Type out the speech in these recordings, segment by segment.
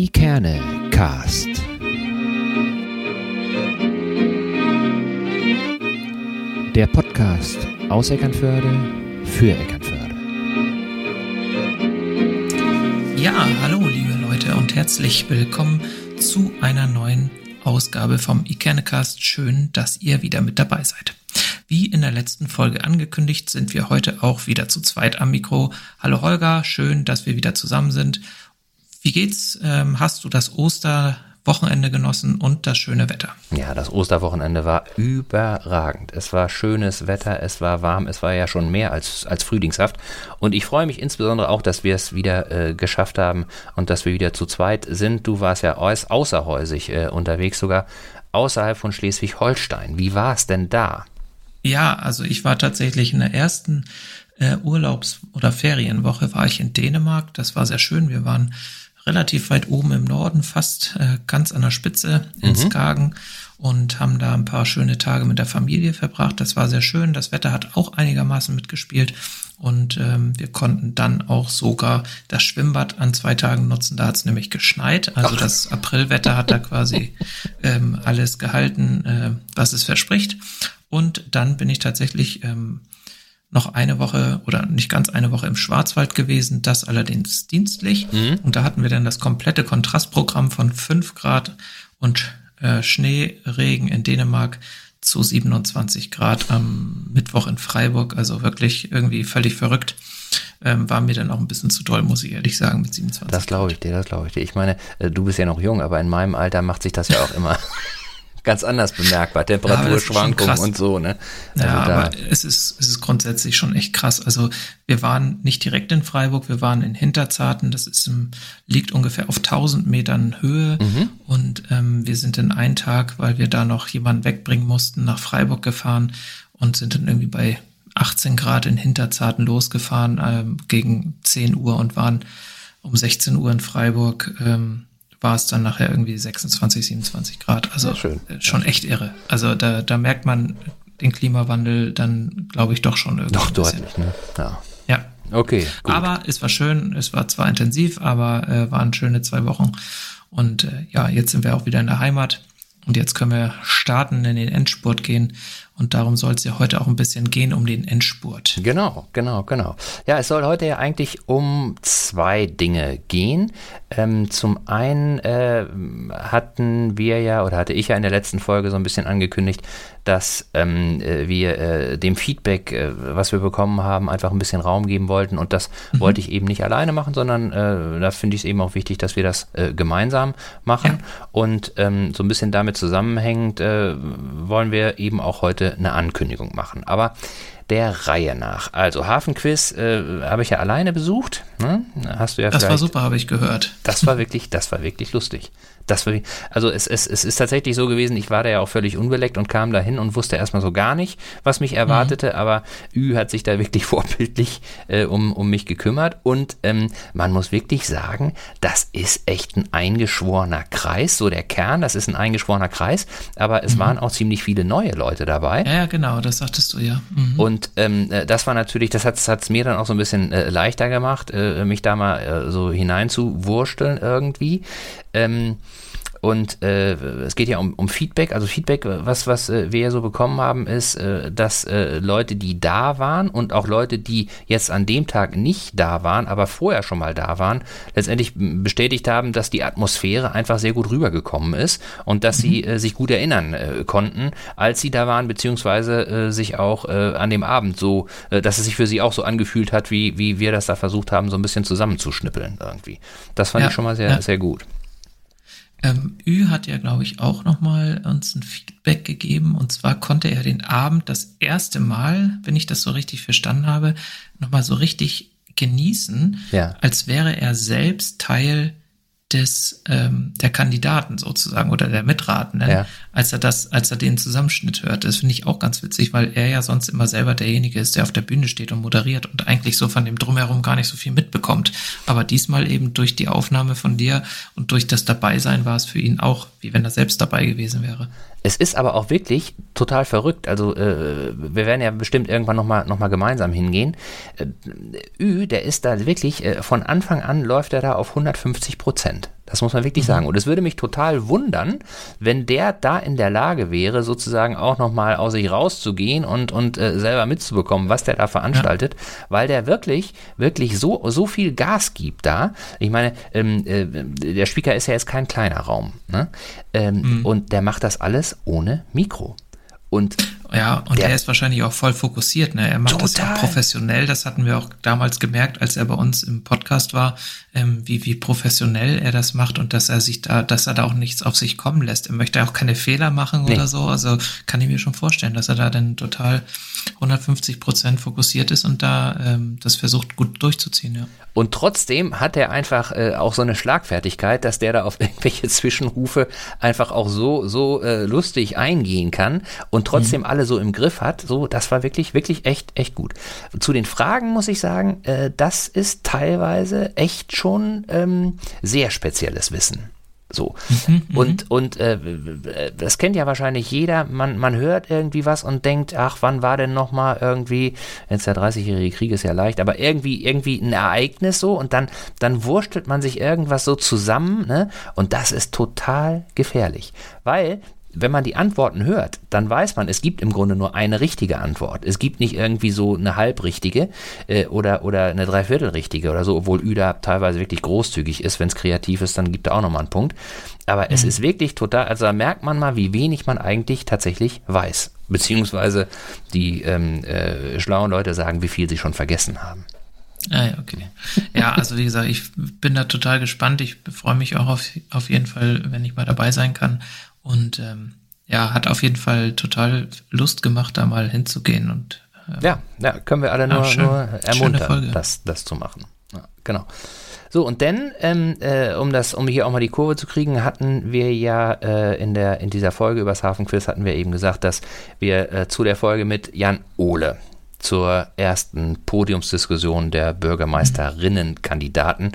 Ikerne Cast. Der Podcast aus Eckernförde für Eckernförde. Ja, hallo liebe Leute und herzlich willkommen zu einer neuen Ausgabe vom Ikernecast. Schön, dass ihr wieder mit dabei seid. Wie in der letzten Folge angekündigt, sind wir heute auch wieder zu zweit am Mikro. Hallo Holger, schön, dass wir wieder zusammen sind. Wie geht's? Ähm, hast du das Osterwochenende genossen und das schöne Wetter? Ja, das Osterwochenende war überragend. Es war schönes Wetter, es war warm, es war ja schon mehr als, als frühlingshaft. Und ich freue mich insbesondere auch, dass wir es wieder äh, geschafft haben und dass wir wieder zu zweit sind. Du warst ja außerhäusig äh, unterwegs, sogar außerhalb von Schleswig-Holstein. Wie war es denn da? Ja, also ich war tatsächlich in der ersten äh, Urlaubs- oder Ferienwoche war ich in Dänemark. Das war sehr schön. Wir waren relativ weit oben im Norden, fast äh, ganz an der Spitze in mhm. Skagen und haben da ein paar schöne Tage mit der Familie verbracht. Das war sehr schön. Das Wetter hat auch einigermaßen mitgespielt und ähm, wir konnten dann auch sogar das Schwimmbad an zwei Tagen nutzen. Da hat es nämlich geschneit. Also Ach. das Aprilwetter hat da quasi ähm, alles gehalten, äh, was es verspricht. Und dann bin ich tatsächlich ähm, noch eine Woche oder nicht ganz eine Woche im Schwarzwald gewesen, das allerdings dienstlich. Mhm. Und da hatten wir dann das komplette Kontrastprogramm von fünf Grad und äh, Schneeregen in Dänemark zu 27 Grad am Mittwoch in Freiburg. Also wirklich irgendwie völlig verrückt. Ähm, war mir dann auch ein bisschen zu doll, muss ich ehrlich sagen, mit 27. Das glaube ich dir, das glaube ich dir. Ich meine, äh, du bist ja noch jung, aber in meinem Alter macht sich das ja auch immer ganz anders bemerkbar. Temperaturschwankungen ja, und so, ne? Also ja, aber es ist, es ist grundsätzlich schon echt krass. Also wir waren nicht direkt in Freiburg, wir waren in Hinterzarten, das ist im, liegt ungefähr auf 1000 Metern Höhe mhm. und ähm, wir sind in einen Tag, weil wir da noch jemanden wegbringen mussten, nach Freiburg gefahren und sind dann irgendwie bei 18 Grad in Hinterzarten losgefahren ähm, gegen 10 Uhr und waren um 16 Uhr in Freiburg. Ähm, war es dann nachher irgendwie 26, 27 Grad. Also schön. Äh, schon echt irre. Also da, da merkt man den Klimawandel dann, glaube ich, doch schon irgendwie. Doch deutlich, ne? Ja. Ja. Okay. Gut. Aber es war schön, es war zwar intensiv, aber äh, waren schöne zwei Wochen. Und äh, ja, jetzt sind wir auch wieder in der Heimat. Und jetzt können wir starten, in den Endspurt gehen. Und darum soll es ja heute auch ein bisschen gehen um den Endspurt. Genau, genau, genau. Ja, es soll heute ja eigentlich um zwei Dinge gehen. Ähm, zum einen äh, hatten wir ja, oder hatte ich ja in der letzten Folge so ein bisschen angekündigt, dass ähm, äh, wir äh, dem Feedback, äh, was wir bekommen haben, einfach ein bisschen Raum geben wollten. Und das mhm. wollte ich eben nicht alleine machen, sondern äh, da finde ich es eben auch wichtig, dass wir das äh, gemeinsam machen. Ja. Und ähm, so ein bisschen damit zusammenhängend wollen wir eben auch heute eine Ankündigung machen. Aber der Reihe nach. Also Hafenquiz äh, habe ich ja alleine besucht. Ne? Hast du ja das war super, habe ich gehört. Das war wirklich, das war wirklich lustig das war, also es, es, es ist tatsächlich so gewesen, ich war da ja auch völlig unbeleckt und kam da hin und wusste erstmal so gar nicht, was mich erwartete, mhm. aber Ü hat sich da wirklich vorbildlich äh, um, um mich gekümmert und ähm, man muss wirklich sagen, das ist echt ein eingeschworener Kreis, so der Kern, das ist ein eingeschworener Kreis, aber es mhm. waren auch ziemlich viele neue Leute dabei. Ja, genau, das sagtest du ja. Mhm. Und ähm, äh, das war natürlich, das hat es mir dann auch so ein bisschen äh, leichter gemacht, äh, mich da mal äh, so hineinzuwursteln irgendwie. Ähm, und äh, es geht ja um, um Feedback. Also Feedback, was, was äh, wir ja so bekommen haben, ist, äh, dass äh, Leute, die da waren und auch Leute, die jetzt an dem Tag nicht da waren, aber vorher schon mal da waren, letztendlich bestätigt haben, dass die Atmosphäre einfach sehr gut rübergekommen ist und dass mhm. sie äh, sich gut erinnern äh, konnten, als sie da waren, beziehungsweise äh, sich auch äh, an dem Abend so, äh, dass es sich für sie auch so angefühlt hat, wie, wie wir das da versucht haben, so ein bisschen zusammenzuschnippeln irgendwie. Das fand ja, ich schon mal sehr, ja. sehr gut. Ähm, Ü hat ja, glaube ich, auch nochmal uns ein Feedback gegeben. Und zwar konnte er den Abend das erste Mal, wenn ich das so richtig verstanden habe, nochmal so richtig genießen, ja. als wäre er selbst Teil des ähm, der Kandidaten sozusagen oder der Mitratenden, ja. als er das, als er den Zusammenschnitt hört. Das finde ich auch ganz witzig, weil er ja sonst immer selber derjenige ist, der auf der Bühne steht und moderiert und eigentlich so von dem drumherum gar nicht so viel mitbekommt. Aber diesmal eben durch die Aufnahme von dir und durch das Dabeisein war es für ihn auch, wie wenn er selbst dabei gewesen wäre. Es ist aber auch wirklich total verrückt. Also äh, wir werden ja bestimmt irgendwann nochmal noch mal gemeinsam hingehen. Äh, Ü, der ist da wirklich, äh, von Anfang an läuft er da auf 150 Prozent. Das muss man wirklich mhm. sagen. Und es würde mich total wundern, wenn der da in der Lage wäre, sozusagen auch nochmal aus sich rauszugehen und, und äh, selber mitzubekommen, was der da veranstaltet, ja. weil der wirklich, wirklich so, so viel Gas gibt da. Ich meine, ähm, äh, der Speaker ist ja jetzt kein kleiner Raum. Ne? Ähm, mhm. Und der macht das alles ohne Mikro. Und ja, und der, er ist wahrscheinlich auch voll fokussiert. Ne? Er macht total. das ja professionell. Das hatten wir auch damals gemerkt, als er bei uns im Podcast war, ähm, wie, wie professionell er das macht und dass er sich da, dass er da auch nichts auf sich kommen lässt. Er möchte auch keine Fehler machen nee. oder so. Also kann ich mir schon vorstellen, dass er da dann total 150 Prozent fokussiert ist und da ähm, das versucht gut durchzuziehen. Ja. Und trotzdem hat er einfach äh, auch so eine Schlagfertigkeit, dass der da auf irgendwelche Zwischenrufe einfach auch so, so äh, lustig eingehen kann und trotzdem mhm. alle so im Griff hat. So, das war wirklich, wirklich echt, echt gut. Zu den Fragen muss ich sagen, äh, das ist teilweise echt schon ähm, sehr spezielles Wissen. So. Mhm, mhm, und und äh, das kennt ja wahrscheinlich jeder. Man, man hört irgendwie was und denkt, ach, wann war denn nochmal irgendwie, jetzt der 30-jährige Krieg ist ja leicht, aber irgendwie, irgendwie ein Ereignis so und dann, dann wurstelt man sich irgendwas so zusammen, ne? Und das ist total gefährlich. Weil wenn man die Antworten hört, dann weiß man, es gibt im Grunde nur eine richtige Antwort. Es gibt nicht irgendwie so eine halbrichtige äh, oder, oder eine Dreiviertelrichtige oder so, obwohl Üda teilweise wirklich großzügig ist. Wenn es kreativ ist, dann gibt er auch nochmal einen Punkt. Aber mhm. es ist wirklich total, also da merkt man mal, wie wenig man eigentlich tatsächlich weiß. Beziehungsweise die ähm, äh, schlauen Leute sagen, wie viel sie schon vergessen haben. Ah ja, okay. Ja, also wie gesagt, ich bin da total gespannt. Ich freue mich auch auf, auf jeden Fall, wenn ich mal dabei sein kann. Und ähm, ja, hat auf jeden Fall total Lust gemacht, da mal hinzugehen. Und äh, ja, ja, können wir alle nur, schön, nur ermuntern, das, das zu machen. Ja, genau. So, und dann, ähm, äh, um das, um hier auch mal die Kurve zu kriegen, hatten wir ja äh, in, der, in dieser Folge über das Hafenquiz hatten wir eben gesagt, dass wir äh, zu der Folge mit Jan Ohle zur ersten Podiumsdiskussion der Bürgermeisterinnenkandidaten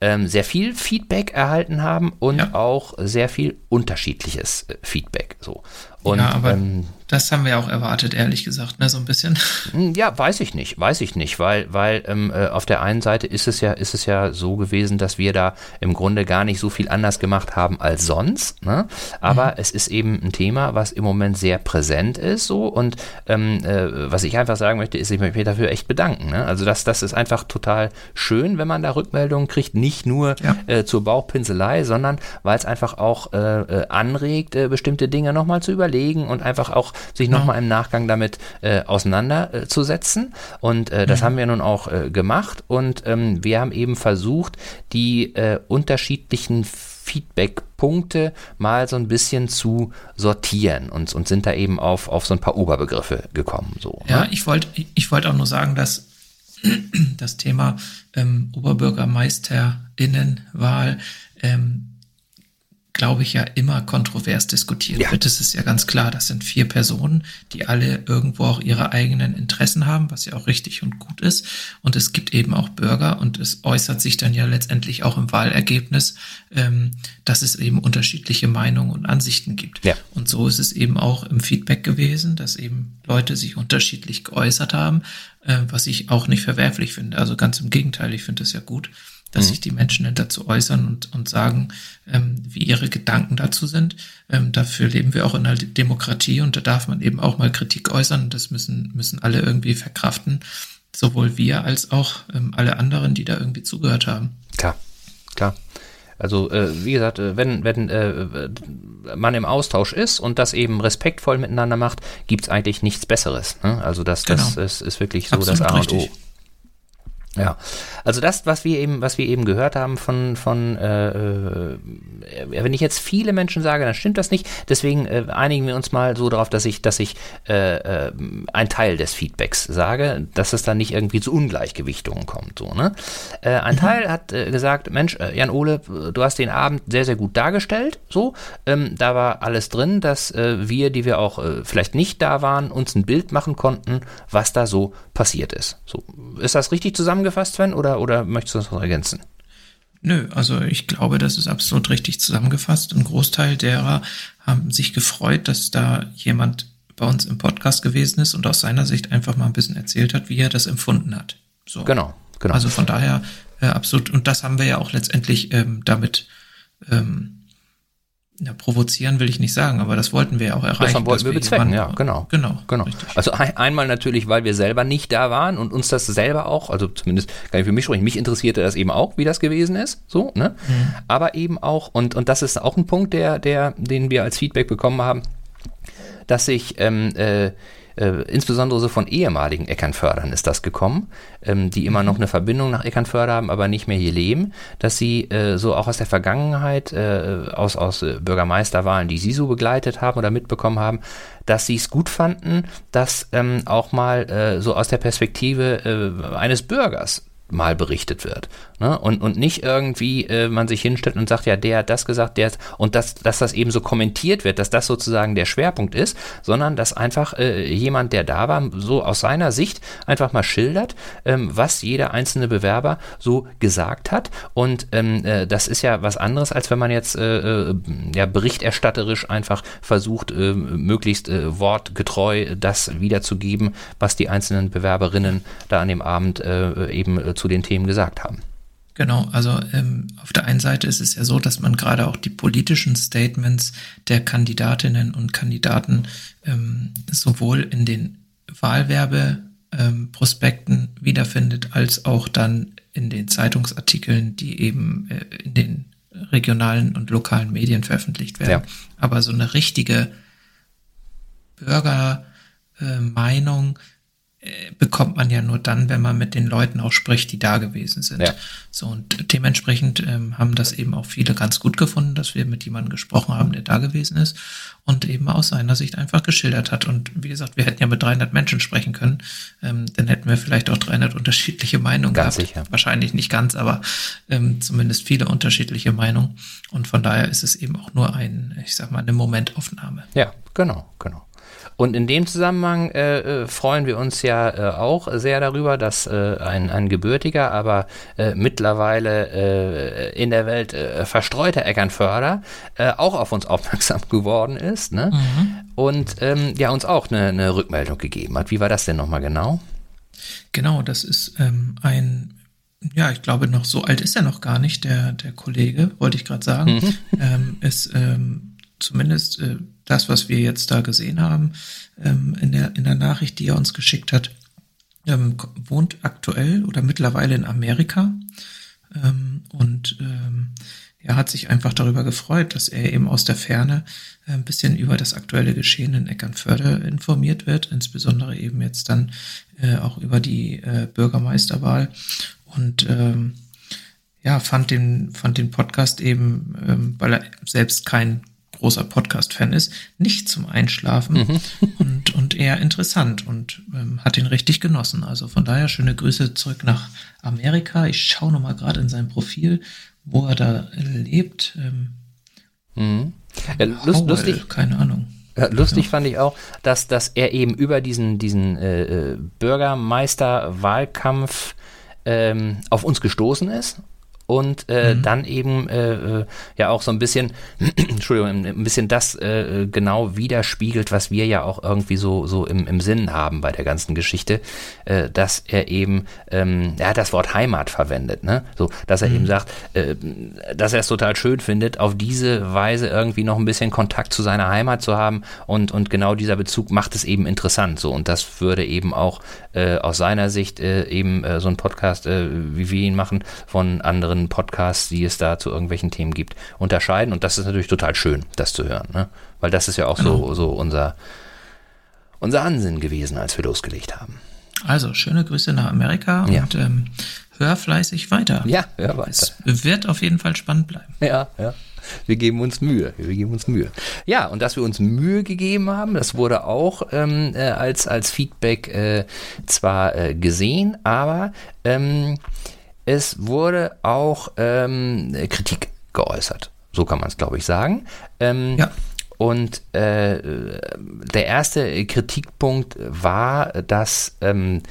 ähm, sehr viel Feedback erhalten haben und ja. auch sehr viel unterschiedliches äh, Feedback. So. Und, ja, aber ähm, das haben wir auch erwartet, ehrlich gesagt, ne, so ein bisschen. Hm, ja, weiß ich nicht, weiß ich nicht, weil, weil ähm, äh, auf der einen Seite ist es ja, ist es ja so gewesen, dass wir da im Grunde gar nicht so viel anders gemacht haben als sonst. Ne? Aber mhm. es ist eben ein Thema, was im Moment sehr präsent ist, so und ähm, äh, was ich einfach sagen möchte, ist, ich möchte mich dafür echt bedanken. Ne? Also das, das ist einfach total schön, wenn man da Rückmeldungen kriegt, nicht nur ja. äh, zur Bauchpinselei, sondern weil es einfach auch äh, äh anregt, äh, bestimmte Dinge nochmal zu überlegen überlegen und einfach auch sich nochmal ja. im Nachgang damit äh, auseinanderzusetzen. Und äh, das mhm. haben wir nun auch äh, gemacht und ähm, wir haben eben versucht, die äh, unterschiedlichen Feedback-Punkte mal so ein bisschen zu sortieren und, und sind da eben auf, auf so ein paar Oberbegriffe gekommen. So, ja, ne? ich wollte ich wollt auch nur sagen, dass das Thema ähm, OberbürgermeisterInnenwahl ähm, glaube ich, ja immer kontrovers diskutiert ja. wird. Das ist ja ganz klar. Das sind vier Personen, die alle irgendwo auch ihre eigenen Interessen haben, was ja auch richtig und gut ist. Und es gibt eben auch Bürger und es äußert sich dann ja letztendlich auch im Wahlergebnis, ähm, dass es eben unterschiedliche Meinungen und Ansichten gibt. Ja. Und so ist es eben auch im Feedback gewesen, dass eben Leute sich unterschiedlich geäußert haben, äh, was ich auch nicht verwerflich finde. Also ganz im Gegenteil, ich finde es ja gut dass mhm. sich die Menschen dazu äußern und, und sagen, ähm, wie ihre Gedanken dazu sind. Ähm, dafür leben wir auch in einer Demokratie und da darf man eben auch mal Kritik äußern. Das müssen, müssen alle irgendwie verkraften, sowohl wir als auch ähm, alle anderen, die da irgendwie zugehört haben. Klar, klar. Also äh, wie gesagt, äh, wenn, wenn äh, man im Austausch ist und das eben respektvoll miteinander macht, gibt's eigentlich nichts Besseres. Ne? Also das, das genau. ist, ist wirklich so Absolut das A und O. Ja, also das, was wir eben, was wir eben gehört haben von, von äh, äh, wenn ich jetzt viele Menschen sage, dann stimmt das nicht. Deswegen äh, einigen wir uns mal so darauf, dass ich, dass ich äh, äh, ein Teil des Feedbacks sage, dass es dann nicht irgendwie zu Ungleichgewichtungen kommt. So, ne? Äh, ein mhm. Teil hat gesagt, Mensch, Jan Ole, du hast den Abend sehr, sehr gut dargestellt. So, ähm, da war alles drin, dass wir, die wir auch vielleicht nicht da waren, uns ein Bild machen konnten, was da so passiert ist. So, ist das richtig zusammengefasst, Sven, oder, oder möchtest du das noch ergänzen? Nö, also ich glaube, das ist absolut richtig zusammengefasst. Ein Großteil derer haben sich gefreut, dass da jemand bei uns im Podcast gewesen ist und aus seiner Sicht einfach mal ein bisschen erzählt hat, wie er das empfunden hat. So. Genau, genau. Also von daher äh, absolut. Und das haben wir ja auch letztendlich ähm, damit ähm, ja, provozieren will ich nicht sagen, aber das wollten wir ja auch erreichen. Das wollten wir bezwecken, ja, genau. Genau. genau. Also ein, einmal natürlich, weil wir selber nicht da waren und uns das selber auch, also zumindest kann ich für mich sprechen, mich interessierte das eben auch, wie das gewesen ist, so, ne? Mhm. Aber eben auch, und, und das ist auch ein Punkt, der, der, den wir als Feedback bekommen haben, dass sich ähm, äh, äh, insbesondere so von ehemaligen Eckernfördern ist das gekommen, ähm, die immer noch eine Verbindung nach Eckernförder haben, aber nicht mehr hier leben, dass sie äh, so auch aus der Vergangenheit, äh, aus, aus äh, Bürgermeisterwahlen, die sie so begleitet haben oder mitbekommen haben, dass sie es gut fanden, dass ähm, auch mal äh, so aus der Perspektive eines Bürgers mal berichtet wird. Ne? Und, und nicht irgendwie äh, man sich hinstellt und sagt, ja, der hat das gesagt, der und das, dass das eben so kommentiert wird, dass das sozusagen der Schwerpunkt ist, sondern dass einfach äh, jemand, der da war, so aus seiner Sicht einfach mal schildert, ähm, was jeder einzelne Bewerber so gesagt hat. Und ähm, äh, das ist ja was anderes, als wenn man jetzt äh, äh ja, berichterstatterisch einfach versucht, äh, möglichst wortgetreu das wiederzugeben, was die einzelnen Bewerberinnen da an dem Abend eben äh, zu den Themen gesagt haben. Genau, also ähm, auf der einen Seite ist es ja so, dass man gerade auch die politischen Statements der Kandidatinnen und Kandidaten ähm, sowohl in den Wahlwerbeprospekten ähm, wiederfindet, als auch dann in den Zeitungsartikeln, die eben äh, in den regionalen und lokalen Medien veröffentlicht werden. Ja. Aber so eine richtige Bürgermeinung, äh, bekommt man ja nur dann, wenn man mit den Leuten auch spricht, die da gewesen sind. Ja. So und dementsprechend ähm, haben das eben auch viele ganz gut gefunden, dass wir mit jemandem gesprochen haben, der da gewesen ist und eben aus seiner Sicht einfach geschildert hat. Und wie gesagt, wir hätten ja mit 300 Menschen sprechen können, ähm, dann hätten wir vielleicht auch 300 unterschiedliche Meinungen ganz gehabt. Sicher. Wahrscheinlich nicht ganz, aber ähm, zumindest viele unterschiedliche Meinungen. Und von daher ist es eben auch nur ein, ich sag mal, eine Momentaufnahme. Ja, genau, genau. Und in dem Zusammenhang äh, äh, freuen wir uns ja äh, auch sehr darüber, dass äh, ein, ein gebürtiger, aber äh, mittlerweile äh, in der Welt verstreuter Eckernförder auch auf uns aufmerksam geworden ist ne? Mhm. und ähm, ja uns auch eine, eine Rückmeldung gegeben hat. Wie war das denn nochmal genau? Genau, das ist ähm, ein ja, ich glaube, noch so alt ist er noch gar nicht, der, der Kollege, wollte ich gerade sagen. Mhm. Ähm, ist ähm, zumindest äh, das, was wir jetzt da gesehen haben ähm, in, der, in der Nachricht, die er uns geschickt hat, ähm, wohnt aktuell oder mittlerweile in Amerika. Ähm, und ähm, er hat sich einfach darüber gefreut, dass er eben aus der Ferne äh, ein bisschen über das aktuelle Geschehen in Eckernförde informiert wird, insbesondere eben jetzt dann äh, auch über die äh, Bürgermeisterwahl. Und ähm, ja, fand den, fand den Podcast eben, ähm, weil er selbst kein großer Podcast-Fan ist, nicht zum Einschlafen mhm. und, und eher interessant und ähm, hat ihn richtig genossen. Also von daher schöne Grüße zurück nach Amerika. Ich schaue nochmal gerade in sein Profil, wo er da lebt. Ähm, mhm. ja, lust, Howell, lustig. Keine Ahnung. Lustig ja. fand ich auch, dass, dass er eben über diesen, diesen äh, äh Bürgermeister-Wahlkampf ähm, auf uns gestoßen ist und äh, mhm. dann eben äh, äh, ja auch so ein bisschen, Entschuldigung, ein bisschen das äh, genau widerspiegelt, was wir ja auch irgendwie so, so im, im Sinn haben bei der ganzen Geschichte, äh, dass er eben, ähm, er hat das Wort Heimat verwendet, ne? So, dass er mhm. eben sagt, äh, dass er es total schön findet, auf diese Weise irgendwie noch ein bisschen Kontakt zu seiner Heimat zu haben und, und genau dieser Bezug macht es eben interessant, so, und das würde eben auch äh, aus seiner Sicht äh, eben äh, so ein Podcast, äh, wie wir ihn machen, von anderen anderen Podcasts, die es da zu irgendwelchen Themen gibt, unterscheiden. Und das ist natürlich total schön, das zu hören, ne? weil das ist ja auch genau. so, so unser, unser Ansinn gewesen, als wir losgelegt haben. Also, schöne Grüße nach Amerika ja. und ähm, hör fleißig weiter. Ja, hör weiter. Es wird auf jeden Fall spannend bleiben. Ja, ja. Wir geben uns Mühe. Wir geben uns Mühe. Ja, und dass wir uns Mühe gegeben haben, das wurde auch ähm, äh, als, als Feedback äh, zwar äh, gesehen, aber ähm, es wurde auch ähm, Kritik geäußert. So kann man es, glaube ich, sagen. Ähm, ja. Und äh, der erste Kritikpunkt war, dass ähm,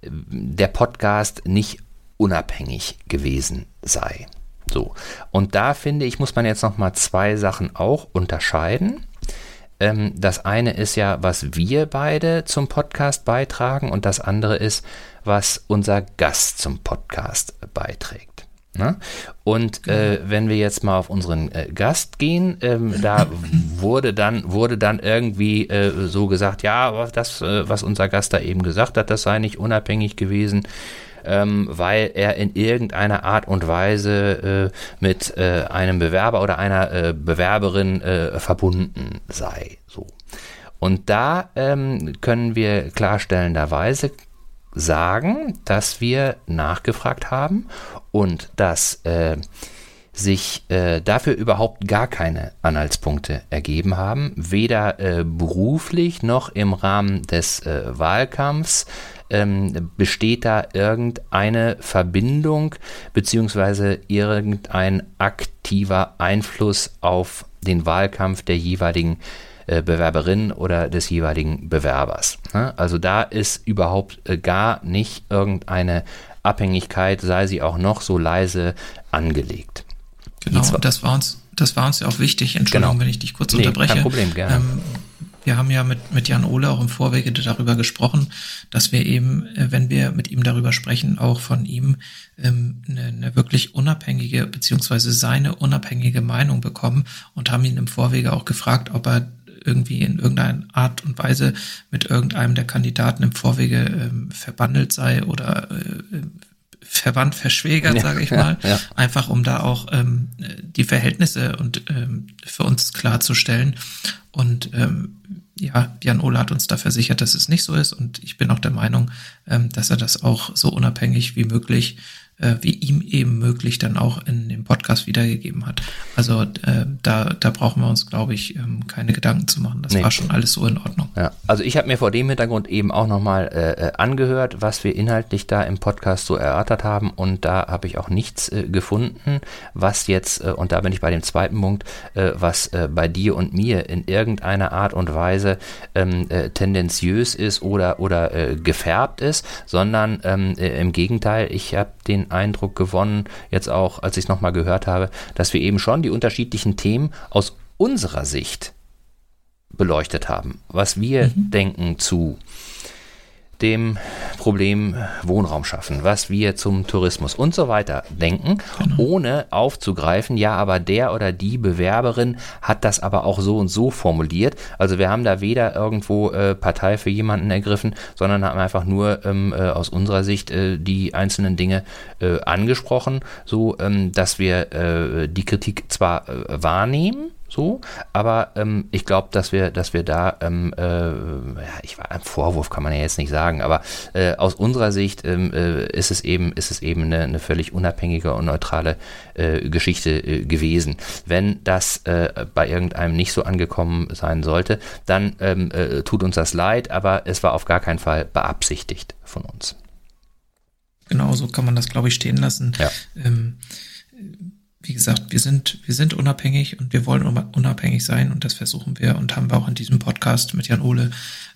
der Podcast nicht unabhängig gewesen sei. So. Und da finde ich, muss man jetzt noch mal zwei Sachen auch unterscheiden. Ähm, das eine ist ja, was wir beide zum Podcast beitragen und das andere ist, was unser Gast zum Podcast beiträgt. Ne? Und genau. äh, wenn wir jetzt mal auf unseren äh, Gast gehen, ähm, da wurde dann, wurde dann irgendwie äh, so gesagt, ja, das, äh, was unser Gast da eben gesagt hat, das sei nicht unabhängig gewesen, ähm, weil er in irgendeiner Art und Weise äh, mit äh, einem Bewerber oder einer Bewerberin verbunden sei. So. Und da ähm, können wir klarstellenderweise sagen, dass wir nachgefragt haben und dass äh, sich äh, dafür überhaupt gar keine Anhaltspunkte ergeben haben, weder äh, beruflich noch im Rahmen des äh, Wahlkampfs. Ähm, besteht da irgendeine Verbindung beziehungsweise irgendein aktiver Einfluss auf den Wahlkampf der jeweiligen äh, Bewerberin oder des jeweiligen Bewerbers. Ne? Also da ist überhaupt äh, gar nicht irgendeine Abhängigkeit, sei sie auch noch so leise, angelegt. Genau, das war uns, das war uns ja auch wichtig. Entschuldigung, genau. wenn ich dich kurz nee, unterbreche. Kein Problem, gerne. Ähm, wir haben ja mit, mit Jan Ole auch im Vorwege darüber gesprochen, dass wir eben, äh, wenn wir mit ihm darüber sprechen, auch von ihm ähm, eine, eine wirklich unabhängige, beziehungsweise seine unabhängige Meinung bekommen und haben ihn im Vorwege auch gefragt, ob er irgendwie in irgendeiner Art und Weise mit irgendeinem der Kandidaten im Vorwege ähm, verbandelt sei oder äh, verwandt, verschwägert, ja, sage ich mal, ja, ja. einfach um da auch ähm, die Verhältnisse und ähm, für uns klarzustellen. Und ähm, ja, Jan Ole hat uns da versichert, dass es nicht so ist und ich bin auch der Meinung, ähm, dass er das auch so unabhängig wie möglich äh, wie ihm eben möglich dann auch in dem Podcast wiedergegeben hat. Also äh, da, da brauchen wir uns, glaube ich, ähm, keine Gedanken zu machen. Das nee. war schon alles so in Ordnung. Ja, also ich habe mir vor dem Hintergrund eben auch nochmal äh, äh, angehört, was wir inhaltlich da im Podcast so erörtert haben und da habe ich auch nichts äh, gefunden, was jetzt, äh, und da bin ich bei dem zweiten Punkt, äh, was äh, bei dir und mir in irgendeiner Art und Weise ähm, äh, tendenziös ist oder, oder gefärbt ist, sondern ähm, äh, im Gegenteil, ich habe den Eindruck gewonnen, jetzt auch, als ich es nochmal gehört habe, dass wir eben schon die unterschiedlichen Themen aus unserer Sicht beleuchtet haben, was wir mhm. denken zu dem Problem Wohnraum schaffen, was wir zum Tourismus und so weiter denken, genau. ohne aufzugreifen, ja, aber der oder die Bewerberin hat das aber auch so und so formuliert. Also wir haben da weder irgendwo äh, Partei für jemanden ergriffen, sondern haben einfach nur ähm, äh, aus unserer Sicht äh, die einzelnen Dinge äh, angesprochen, so ähm, dass wir äh, die Kritik zwar äh, wahrnehmen, so, aber ähm, ich glaube, dass wir, dass wir da, ähm, äh, ja, ich war ein Vorwurf kann man ja jetzt nicht sagen, aber äh, aus unserer Sicht ähm, äh, ist es eben, ist es eben eine, eine völlig unabhängige und neutrale äh, Geschichte äh, gewesen. Wenn das äh, bei irgendeinem nicht so angekommen sein sollte, dann ähm, äh, tut uns das leid, aber es war auf gar keinen Fall beabsichtigt von uns. Genau, so kann man das, glaube ich, stehen lassen. Ja. Wie gesagt, wir sind, wir sind unabhängig und wir wollen unabhängig sein und das versuchen wir und haben wir auch in diesem Podcast mit Jan Ole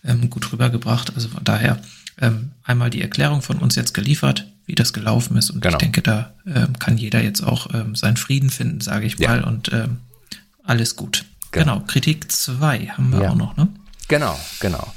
ähm, gut rübergebracht. Also von daher ähm, einmal die Erklärung von uns jetzt geliefert, wie das gelaufen ist und genau. ich denke, da ähm, kann jeder jetzt auch ähm, seinen Frieden finden, sage ich mal, ja. und ähm, alles gut. Genau. genau, Kritik 2 haben wir ja. auch noch, ne? Genau, genau.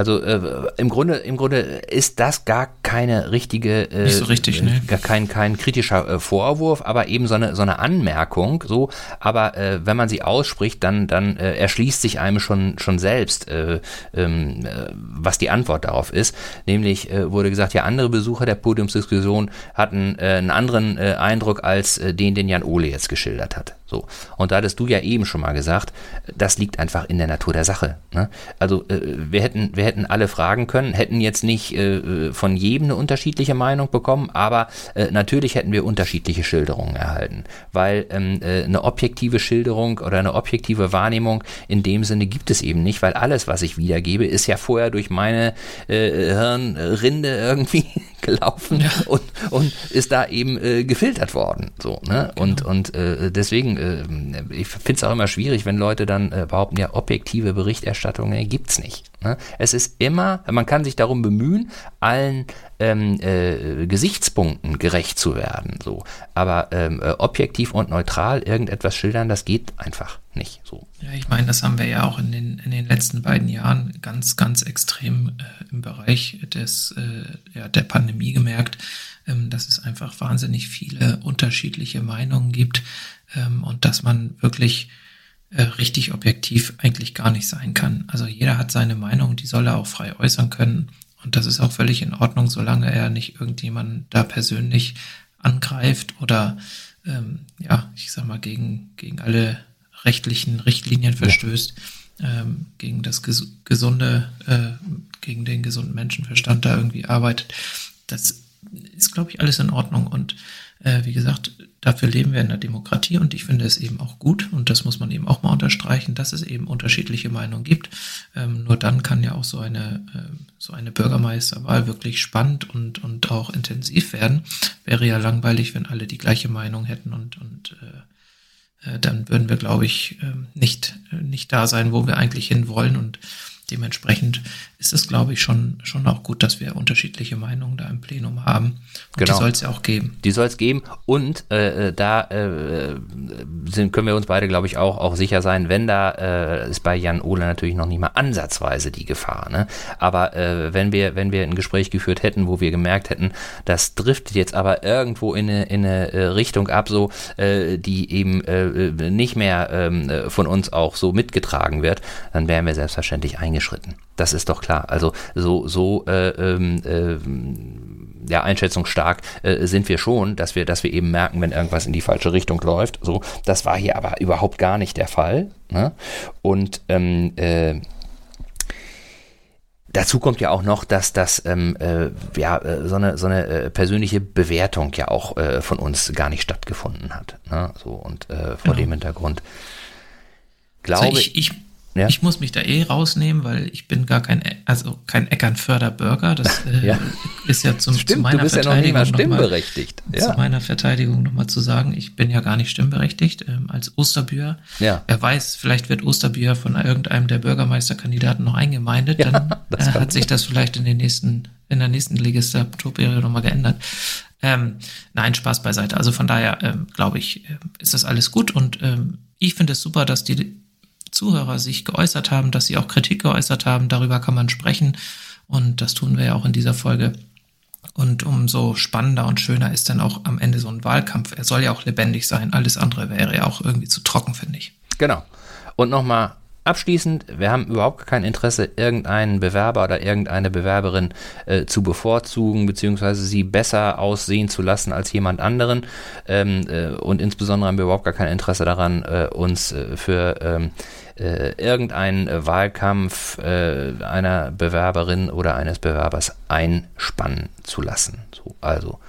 Also äh, im Grunde, im Grunde ist das gar keine richtige, äh, Nicht so richtig, ne? gar kein, kein kritischer äh, Vorwurf, aber eben so eine, so eine Anmerkung. So, aber äh, wenn man sie ausspricht, dann, dann äh, erschließt sich einem schon, schon selbst, äh, ähm, äh, was die Antwort darauf ist. Nämlich äh, wurde gesagt, ja, andere Besucher der Podiumsdiskussion hatten äh, einen anderen äh, Eindruck als äh, den, den Jan Ole jetzt geschildert hat. So. Und da hattest du ja eben schon mal gesagt, das liegt einfach in der Natur der Sache. Ne? Also äh, wir hätten, wir hätten alle fragen können, hätten jetzt nicht äh, von jedem eine unterschiedliche Meinung bekommen, aber äh, natürlich hätten wir unterschiedliche Schilderungen erhalten. Weil ähm, äh, eine objektive Schilderung oder eine objektive Wahrnehmung in dem Sinne gibt es eben nicht, weil alles, was ich wiedergebe, ist ja vorher durch meine äh, Hirnrinde irgendwie gelaufen ja. und, und ist da eben äh, gefiltert worden. So, ne? Genau. Und, und äh, deswegen, äh, ich finde es auch immer schwierig, wenn Leute dann äh, behaupten, ja, objektive Berichterstattung äh, gibt's nicht. Ne? Es Es ist immer, man kann sich darum bemühen, allen ähm, äh, Gesichtspunkten gerecht zu werden. So. Aber ähm, äh, objektiv und neutral irgendetwas schildern, das geht einfach nicht so. Ja, ich meine, das haben wir ja auch in den, in den letzten beiden Jahren ganz, ganz extrem äh, im Bereich des, äh, ja, der Pandemie gemerkt, ähm, dass es einfach wahnsinnig viele unterschiedliche Meinungen gibt ähm, und dass man wirklich äh, richtig objektiv eigentlich gar nicht sein kann. Also jeder hat seine Meinung, die soll er auch frei äußern können. Und das ist auch völlig in Ordnung, solange er nicht irgendjemanden da persönlich angreift oder ähm, ja, ich sag mal, gegen, gegen alle rechtlichen Richtlinien verstößt, ja. ähm, gegen das ges gesunde, äh, gegen den gesunden Menschenverstand da irgendwie arbeitet. Das ist, glaube ich, alles in Ordnung. Und äh, wie gesagt, dafür leben wir in der Demokratie und ich finde es eben auch gut und das muss man eben auch mal unterstreichen, dass es eben unterschiedliche Meinungen gibt. Ähm, nur dann kann ja auch so eine, äh, so eine Bürgermeisterwahl wirklich spannend und, und auch intensiv werden. Wäre ja langweilig, wenn alle die gleiche Meinung hätten und, und äh, dann würden wir, glaube ich, ähm, nicht, äh, nicht da sein, wo wir eigentlich hin wollen und dementsprechend ist es, glaube ich, schon, schon auch gut, dass wir unterschiedliche Meinungen da im Plenum haben. Und genau. Die soll es ja auch geben. Die soll es geben. Und äh, äh, da äh, sind, können wir uns beide, glaube ich, auch, auch sicher sein, wenn da äh, ist bei Jan Ole natürlich noch nicht mal ansatzweise die Gefahr. Ne? Aber äh, wenn wir, wenn wir ein Gespräch geführt hätten, wo wir gemerkt hätten, das driftet jetzt aber irgendwo in eine, in eine äh, Richtung ab, so die eben nicht mehr äh, von uns auch so mitgetragen wird, dann wären wir selbstverständlich eingeschritten. Das ist doch klar. Also so, so äh, ähm, äh, ja, einschätzungsstark äh, sind wir schon, dass wir, dass wir eben merken, wenn irgendwas in die falsche Richtung läuft. So, das war hier aber überhaupt gar nicht der Fall. Ne? Und ähm, äh, Dazu kommt ja auch noch, dass das ähm, äh, ja äh, so eine so eine äh, persönliche Bewertung ja auch äh, von uns gar nicht stattgefunden hat. Ne? So und vor genau. dem Hintergrund glaube also ich, ich ja. Ich muss mich da eh rausnehmen, weil ich bin gar kein, also kein Eckernförder-Bürger. Das äh, ja. ist ja zum, Stimmt, zu meiner du bist Verteidigung ja noch nicht mal stimmberechtigt. Mal, ja. Zu meiner Verteidigung nochmal zu sagen, ich bin ja gar nicht stimmberechtigt ähm, als Osterbier. Ja. Wer weiß, vielleicht wird Osterbier von irgendeinem der Bürgermeisterkandidaten noch eingemeindet. Ja, dann äh, hat sich das vielleicht in den nächsten, in der nächsten Legislaturperiode nochmal geändert. Ähm, nein, Spaß beiseite. Also von daher ähm, glaube ich, äh, ist das alles gut und ähm, ich finde es super, dass die Zuhörer sich geäußert haben, dass sie auch Kritik geäußert haben. Darüber kann man sprechen. Und das tun wir ja auch in dieser Folge. Und umso spannender und schöner ist dann auch am Ende so ein Wahlkampf. Er soll ja auch lebendig sein. Alles andere wäre ja auch irgendwie zu trocken, finde ich. Genau. Und nochmal Abschließend, wir haben überhaupt kein Interesse, irgendeinen Bewerber oder irgendeine Bewerberin äh, zu bevorzugen, beziehungsweise sie besser aussehen zu lassen als jemand anderen. Ähm, äh, und insbesondere haben wir überhaupt gar kein Interesse daran, äh, uns äh, für ähm, äh, irgendeinen Wahlkampf äh, einer Bewerberin oder eines Bewerbers einspannen zu lassen. So, also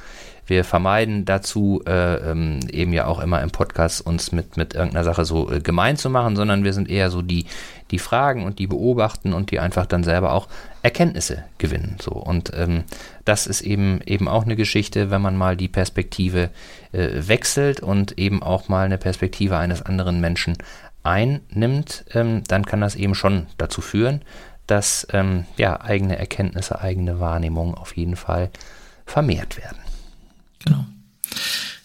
wir vermeiden dazu äh, ähm, eben ja auch immer im Podcast uns mit, mit irgendeiner Sache so äh, gemein zu machen, sondern wir sind eher so die, die Fragen und die beobachten und die einfach dann selber auch Erkenntnisse gewinnen. So. Und ähm, das ist eben eben auch eine Geschichte, wenn man mal die Perspektive äh, wechselt und eben auch mal eine Perspektive eines anderen Menschen einnimmt, ähm, dann kann das eben schon dazu führen, dass ähm, ja, eigene Erkenntnisse, eigene Wahrnehmungen auf jeden Fall vermehrt werden. Genau.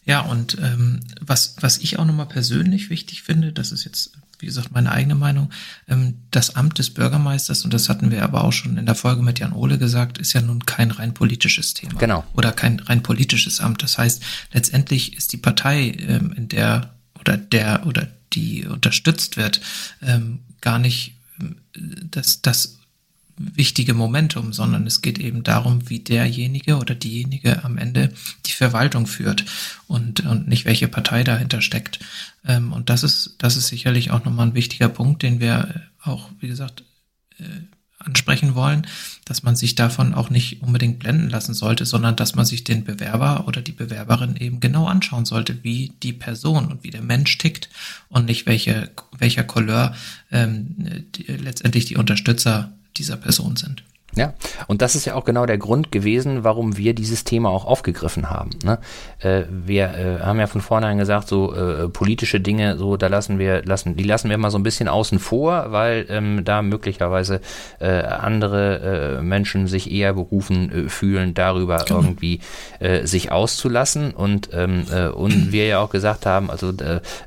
Ja, und ähm, was, was ich auch nochmal persönlich wichtig finde, das ist jetzt, wie gesagt, meine eigene Meinung, ähm, das Amt des Bürgermeisters, und das hatten wir aber auch schon in der Folge mit Jan Ole gesagt, ist ja nun kein rein politisches Thema. Genau. Oder kein rein politisches Amt. Das heißt, letztendlich ist die Partei, ähm, in der oder der oder die unterstützt wird, ähm, gar nicht ähm, das, das wichtige Momentum, sondern es geht eben darum, wie derjenige oder diejenige am Ende die Verwaltung führt und, und nicht welche Partei dahinter steckt. Ähm, und das ist, das ist sicherlich auch nochmal ein wichtiger Punkt, den wir auch, wie gesagt, äh, ansprechen wollen, dass man sich davon auch nicht unbedingt blenden lassen sollte, sondern dass man sich den Bewerber oder die Bewerberin eben genau anschauen sollte, wie die Person und wie der Mensch tickt und nicht welche, welcher Couleur ähm, die, letztendlich die Unterstützer dieser Person sind. Ja, und das ist ja auch genau der Grund gewesen, warum wir dieses Thema auch aufgegriffen haben. Ne? Äh, wir äh, haben ja von vornherein gesagt, so äh, politische Dinge, so da lassen wir, lassen, die lassen wir mal so ein bisschen außen vor, weil ähm, da möglicherweise äh, andere äh, Menschen sich eher berufen äh, fühlen, darüber genau. irgendwie sich auszulassen. Und, ähm, und wir ja auch gesagt haben, also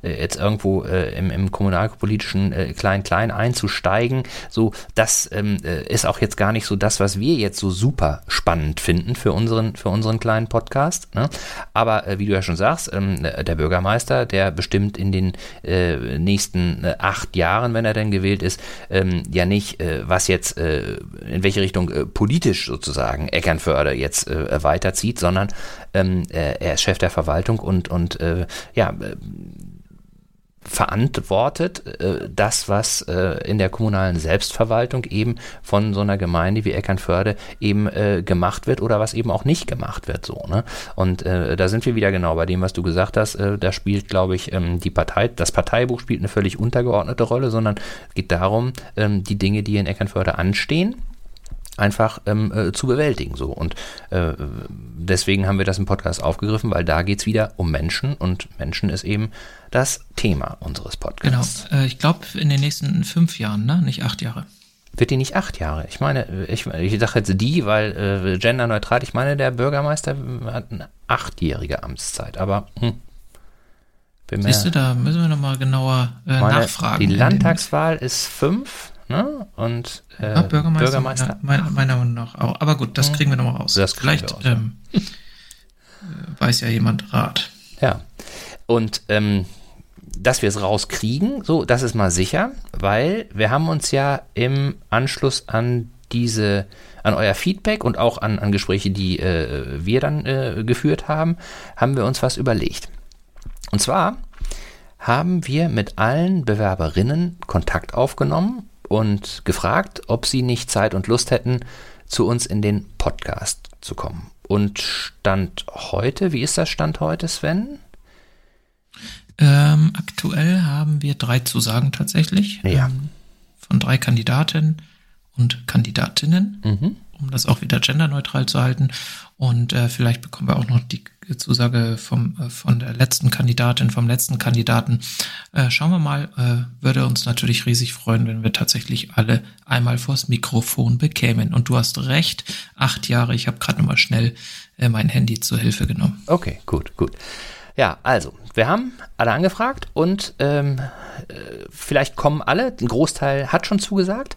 jetzt irgendwo im, im kommunalpolitischen Klein-Klein einzusteigen, so das ähm, ist auch jetzt gar nicht so das, was wir jetzt so super spannend finden für unseren, für unseren kleinen Podcast. Ne? Aber äh, wie du ja schon sagst, ähm, der Bürgermeister, der bestimmt in den äh, nächsten äh, acht Jahren, wenn er denn gewählt ist, ähm, ja nicht, äh, was jetzt, äh, in welche Richtung äh, politisch sozusagen Eckernförde jetzt weiterzieht, sondern ähm, er ist Chef der Verwaltung und, und ja, verantwortet äh, das, was äh, in der kommunalen Selbstverwaltung eben von so einer Gemeinde wie Eckernförde eben äh, gemacht wird oder was eben auch nicht gemacht wird. So, ne? Und äh, da sind wir wieder genau bei dem, was du gesagt hast. Äh, da spielt, glaube ich, ähm, die Partei, das Parteibuch spielt eine völlig untergeordnete Rolle, sondern geht darum, ähm, die Dinge, die in Eckernförde anstehen, einfach ähm, äh, zu bewältigen. So. Und äh, deswegen haben wir das im Podcast aufgegriffen, weil da geht es wieder um Menschen und Menschen ist eben das Thema unseres Podcasts. Genau. Äh, ich glaube in den nächsten fünf Jahren, ne? nicht acht Jahre. Wird die nicht acht Jahre? Ich meine, ich, ich sage jetzt die, weil äh, genderneutral, ich meine, der Bürgermeister hat eine achtjährige Amtszeit, aber hm, Siehst du, da müssen wir nochmal genauer äh, meine, nachfragen. Die Landtagswahl ist fünf ne? Und äh, ja, Bürgermeister, Bürgermeister. Meiner, meiner Meinung nach auch. Aber gut, das kriegen wir nochmal raus. Das Vielleicht raus, ähm, ja. weiß ja jemand Rat. Ja. Und ähm, dass wir es rauskriegen, so, das ist mal sicher, weil wir haben uns ja im Anschluss an diese, an euer Feedback und auch an, an Gespräche, die äh, wir dann äh, geführt haben, haben wir uns was überlegt. Und zwar haben wir mit allen Bewerberinnen Kontakt aufgenommen und gefragt, ob sie nicht Zeit und Lust hätten, zu uns in den Podcast zu kommen. Und Stand heute, wie ist das Stand heute, Sven? Ähm, aktuell haben wir drei Zusagen tatsächlich. Ja. Ähm, von drei Kandidatinnen und Kandidatinnen, mhm. um das auch wieder genderneutral zu halten. Und äh, vielleicht bekommen wir auch noch die Zusage vom, äh, von der letzten Kandidatin, vom letzten Kandidaten. Äh, schauen wir mal, äh, würde uns natürlich riesig freuen, wenn wir tatsächlich alle einmal vors Mikrofon bekämen. Und du hast recht, acht Jahre, ich habe gerade nochmal schnell äh, mein Handy zur Hilfe genommen. Okay, gut, gut. Ja, also, wir haben alle angefragt und ähm, äh, vielleicht kommen alle, ein Großteil hat schon zugesagt.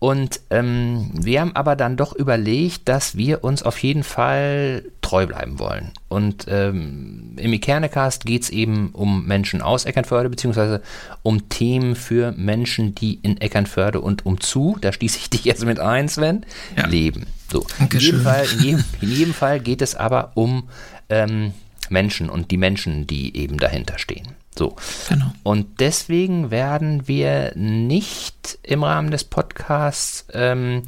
Und ähm, wir haben aber dann doch überlegt, dass wir uns auf jeden Fall treu bleiben wollen. Und ähm, im Ikernecast geht es eben um Menschen aus Eckernförde, beziehungsweise um Themen für Menschen, die in Eckernförde und umzu, da schließe ich dich jetzt mit ein, Sven, ja. leben. So. In jedem, Fall, in, jedem, in jedem Fall geht es aber um ähm, Menschen und die Menschen, die eben dahinter stehen. So. Genau. Und deswegen werden wir nicht im Rahmen des Podcasts ähm,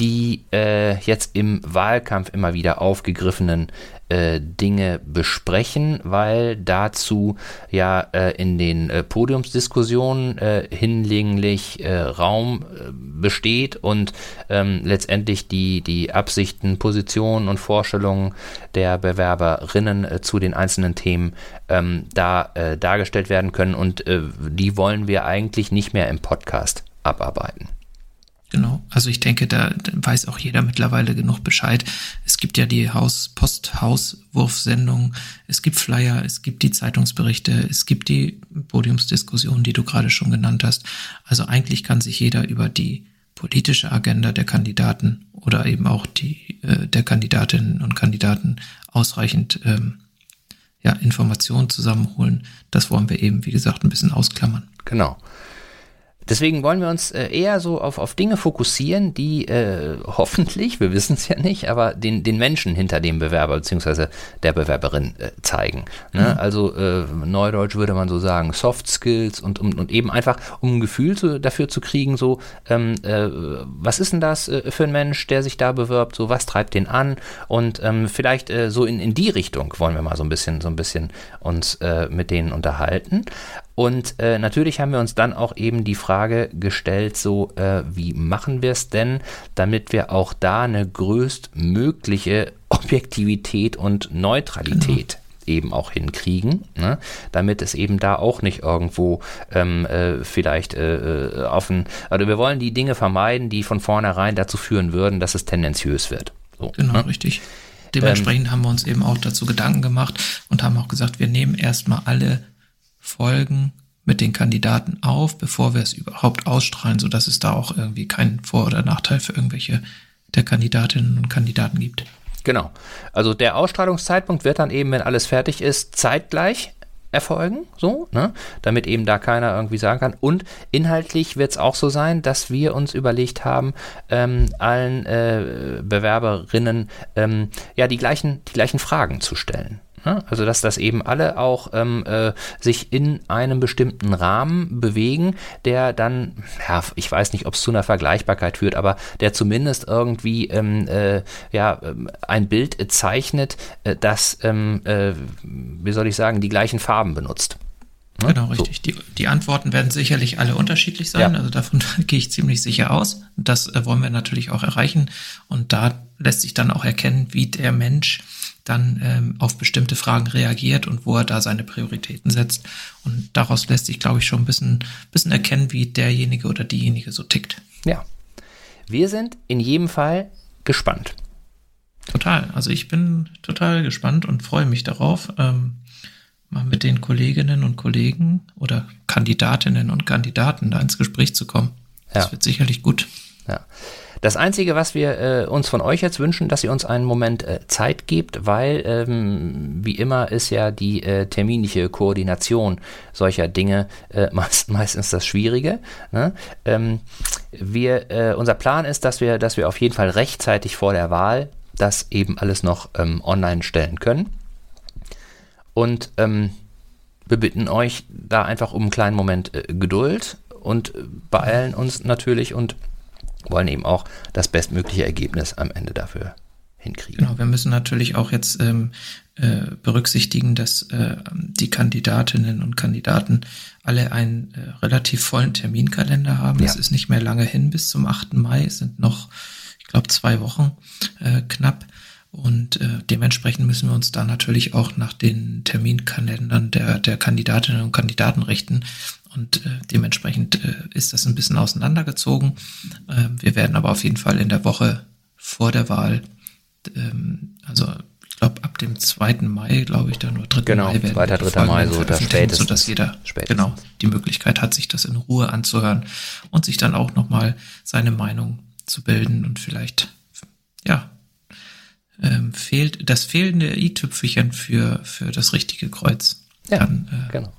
die äh, jetzt im Wahlkampf immer wieder aufgegriffenen äh, Dinge besprechen, weil dazu ja äh, in den äh, Podiumsdiskussionen äh, hinlänglich äh, Raum besteht und ähm, letztendlich die, die Absichten, Positionen und Vorstellungen der Bewerberinnen zu den einzelnen Themen ähm, da dargestellt werden können und die wollen wir eigentlich nicht mehr im Podcast abarbeiten. Genau. Also ich denke, da, weiß auch jeder mittlerweile genug Bescheid. Es gibt ja die Haus Post-Hauswurfsendung, es gibt Flyer, es gibt die Zeitungsberichte, es gibt die Podiumsdiskussion, die du gerade schon genannt hast. Also eigentlich kann sich jeder über die politische Agenda der Kandidaten oder eben auch die äh, der Kandidatinnen und Kandidaten ausreichend ähm, ja, Informationen zusammenholen. Das wollen wir eben, wie gesagt, ein bisschen ausklammern. Genau. Deswegen wollen wir uns äh, eher so auf, auf Dinge fokussieren, die äh, hoffentlich, wir wissen es ja nicht, aber den, den Menschen hinter dem Bewerber bzw. der Bewerberin äh, zeigen. Ne? Mhm. Also äh, neudeutsch würde man so sagen, Soft Skills und, und, und eben einfach, um ein Gefühl zu, dafür zu kriegen, so, ähm, äh, was ist denn das äh, für ein Mensch, der sich da bewirbt, so was treibt den an und ähm, vielleicht so in, in die Richtung wollen wir mal so ein bisschen, so ein bisschen uns mit denen unterhalten. Und äh, natürlich haben wir uns dann auch eben die Frage gestellt, so äh, wie machen wir es denn, damit wir auch da eine größtmögliche Objektivität und Neutralität genau eben auch hinkriegen, ne? damit es eben da auch nicht irgendwo ähm, äh, vielleicht äh, äh offen, also wir wollen die Dinge vermeiden, die von vornherein dazu führen würden, dass es tendenziös wird. So, genau, ne? richtig. Dementsprechend ähm, haben wir uns eben auch dazu Gedanken gemacht und haben auch gesagt, wir nehmen erstmal alle Folgen mit den Kandidaten auf, bevor wir es überhaupt ausstrahlen, sodass es da auch irgendwie keinen Vor- oder Nachteil für irgendwelche der Kandidatinnen und Kandidaten gibt. Genau. Also der Ausstrahlungszeitpunkt wird dann eben, wenn alles fertig ist, zeitgleich erfolgen, so, ne? damit eben da keiner irgendwie sagen kann. Und inhaltlich wird es auch so sein, dass wir uns überlegt haben, ähm, allen äh, Bewerberinnen ähm, ja die gleichen, die gleichen Fragen zu stellen. Ne? Also dass das eben alle auch ähm, äh, sich in einem bestimmten Rahmen bewegen, der dann, ja, ich weiß nicht, ob es zu einer Vergleichbarkeit führt, aber der zumindest irgendwie ähm, äh, ja, ähm, ein Bild zeichnet, äh, das, ähm, äh, wie soll ich sagen, die gleichen Farben benutzt. Ne? Genau, richtig. So. Die, die Antworten werden sicherlich alle unterschiedlich sein. Ja. Also davon gehe ich ziemlich sicher aus. Das äh, wollen wir natürlich auch erreichen. Und da lässt sich dann auch erkennen, wie der Mensch dann ähm, auf bestimmte Fragen reagiert und wo er da seine Prioritäten setzt. Und daraus lässt sich, glaube ich, schon ein bisschen, bisschen erkennen, wie derjenige oder diejenige so tickt. Ja. Wir sind in jedem Fall gespannt. Total. Also ich bin total gespannt und freue mich darauf, ähm, mal mit den Kolleginnen und Kollegen oder Kandidatinnen und Kandidaten da ins Gespräch zu kommen. Das ja. wird sicherlich gut. Ja. Das Einzige, was wir äh, uns von euch jetzt wünschen, dass ihr uns einen Moment äh, Zeit gebt, weil ähm, wie immer ist ja die äh, terminliche Koordination solcher Dinge äh, meist, meistens das Schwierige. Ne? Ähm, wir, äh, unser Plan ist, dass wir, dass wir auf jeden Fall rechtzeitig vor der Wahl das eben alles noch ähm, online stellen können. Und ähm, wir bitten euch da einfach um einen kleinen Moment äh, Geduld und beeilen uns natürlich und wollen eben auch das bestmögliche Ergebnis am Ende dafür hinkriegen. Genau, wir müssen natürlich auch jetzt ähm, äh, berücksichtigen, dass äh, die Kandidatinnen und Kandidaten alle einen äh, relativ vollen Terminkalender haben. Ja. Es ist nicht mehr lange hin bis zum 8. Mai, es sind noch, ich glaube, zwei Wochen äh, knapp. Und äh, dementsprechend müssen wir uns da natürlich auch nach den Terminkalendern der, der Kandidatinnen und Kandidaten richten. Und äh, dementsprechend äh, ist das ein bisschen auseinandergezogen. Äh, wir werden aber auf jeden Fall in der Woche vor der Wahl, ähm, also ich glaube ab dem 2. Mai, glaube ich, dann nur 3. Genau, Mai werden 2. 3. Mai, so das spätestens. Sodass jeder spätestens. genau die Möglichkeit hat, sich das in Ruhe anzuhören und sich dann auch nochmal seine Meinung zu bilden und vielleicht, ja, ähm, fehlt das fehlende i-Tüpfelchen für, für das richtige Kreuz. Ja, dann, äh, genau.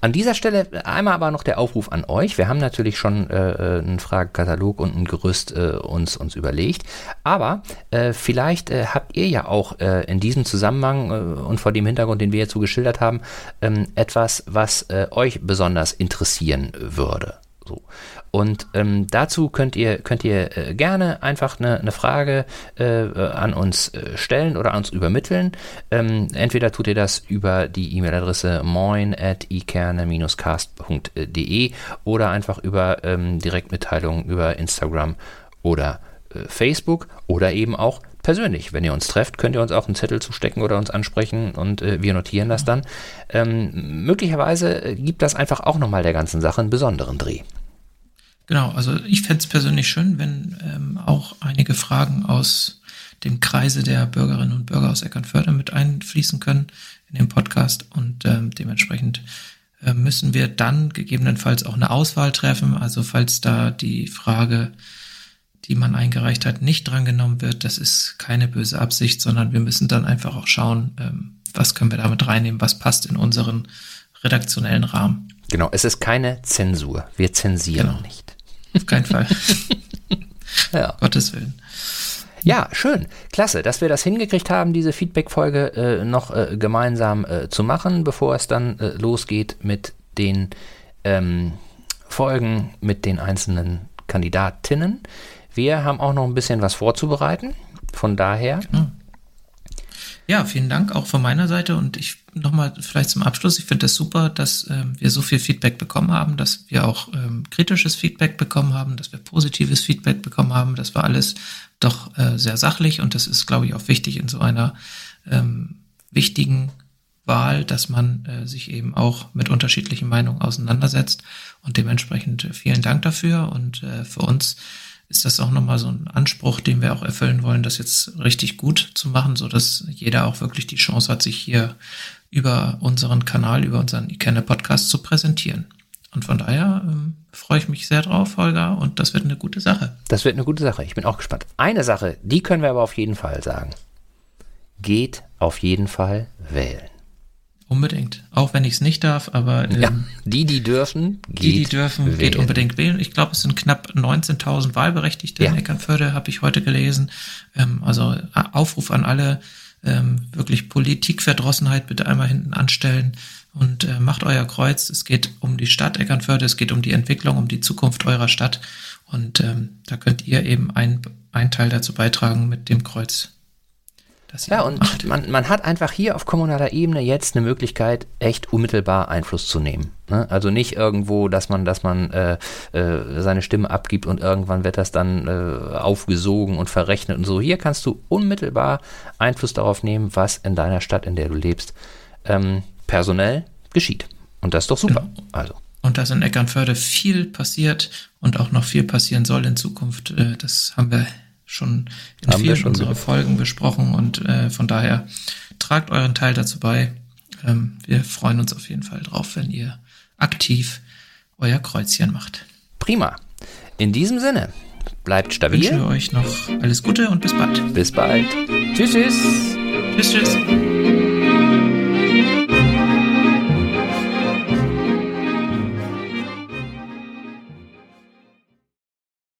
An dieser Stelle einmal aber noch der Aufruf an euch. Wir haben natürlich schon äh, äh, einen Fragenkatalog und ein Gerüst äh, uns, uns überlegt. Aber äh, vielleicht äh, habt ihr ja auch äh, in diesem Zusammenhang und vor dem Hintergrund, den wir jetzt so geschildert haben, ähm, etwas, was euch besonders interessieren würde. So. Und ähm, dazu könnt ihr, könnt ihr äh, gerne einfach eine, eine Frage äh, an uns äh, stellen oder uns übermitteln. Ähm, entweder tut ihr das über die E-Mail-Adresse moin at ikerne-cast.de oder einfach über ähm, Direktmitteilungen über Instagram oder äh, Facebook oder eben auch persönlich. Wenn ihr uns trefft, könnt ihr uns auch einen Zettel zustecken oder uns ansprechen und äh, wir notieren das dann. Ähm, möglicherweise äh, gibt das einfach auch nochmal der ganzen Sache einen besonderen Dreh. Genau, also ich fände es persönlich schön, wenn ähm, auch einige Fragen aus dem Kreise der Bürgerinnen und Bürger aus Eckernförde mit einfließen können in den Podcast und ähm, dementsprechend äh, müssen wir dann gegebenenfalls auch eine Auswahl treffen. Also falls da die Frage, die man eingereicht hat, nicht drangenommen wird, das ist keine böse Absicht, sondern wir müssen dann einfach auch schauen, ähm, was können wir damit reinnehmen, was passt in unseren redaktionellen Rahmen. Genau, es ist keine Zensur. Wir zensieren genau. nicht. Auf keinen Fall. ja. Gottes Willen. Ja, schön. Klasse, dass wir das hingekriegt haben, diese Feedback-Folge äh, noch äh, gemeinsam äh, zu machen, bevor es dann äh, losgeht mit den ähm, Folgen mit den einzelnen Kandidatinnen. Wir haben auch noch ein bisschen was vorzubereiten. Von daher. Genau. Ja, vielen Dank auch von meiner Seite und ich nochmal vielleicht zum Abschluss. Ich finde das super, dass ähm, wir so viel Feedback bekommen haben, dass wir auch ähm, kritisches Feedback bekommen haben, dass wir positives Feedback bekommen haben. Das war alles doch äh, sehr sachlich und das ist, glaube ich, auch wichtig in so einer ähm, wichtigen Wahl, dass man äh, sich eben auch mit unterschiedlichen Meinungen auseinandersetzt und dementsprechend äh, vielen Dank dafür und äh, für uns ist das auch nochmal so ein Anspruch, den wir auch erfüllen wollen, das jetzt richtig gut zu machen, so dass jeder auch wirklich die Chance hat, sich hier über unseren Kanal, über unseren Ikenne Podcast zu präsentieren. Und von daher ähm, freue ich mich sehr drauf, Holger, und das wird eine gute Sache. Das wird eine gute Sache. Ich bin auch gespannt. Eine Sache, die können wir aber auf jeden Fall sagen. Geht auf jeden Fall wählen. Unbedingt. Auch wenn ich es nicht darf, aber ähm, ja, die, die dürfen, geht die, die dürfen, wählen. geht unbedingt wählen. Ich glaube, es sind knapp 19.000 Wahlberechtigte ja. in Eckernförde, habe ich heute gelesen. Ähm, also äh, Aufruf an alle, ähm, wirklich Politikverdrossenheit bitte einmal hinten anstellen und äh, macht euer Kreuz. Es geht um die Stadt Eckernförde, es geht um die Entwicklung, um die Zukunft eurer Stadt. Und ähm, da könnt ihr eben ein, ein Teil dazu beitragen mit dem Kreuz ja, und man, man hat einfach hier auf kommunaler Ebene jetzt eine Möglichkeit, echt unmittelbar Einfluss zu nehmen. Ne? Also nicht irgendwo, dass man, dass man äh, äh, seine Stimme abgibt und irgendwann wird das dann äh, aufgesogen und verrechnet und so. Hier kannst du unmittelbar Einfluss darauf nehmen, was in deiner Stadt, in der du lebst, ähm, personell geschieht. Und das ist doch super. Genau. Also. Und dass in Eckernförde viel passiert und auch noch viel passieren soll in Zukunft, äh, das haben wir schon in Haben vielen schon unserer Folgen besprochen und äh, von daher tragt euren Teil dazu bei. Ähm, wir freuen uns auf jeden Fall drauf, wenn ihr aktiv euer Kreuzchen macht. Prima. In diesem Sinne, bleibt stabil. Ich wünsche euch noch alles Gute und bis bald. Bis bald. Tschüss, tschüss. Tschüss, tschüss.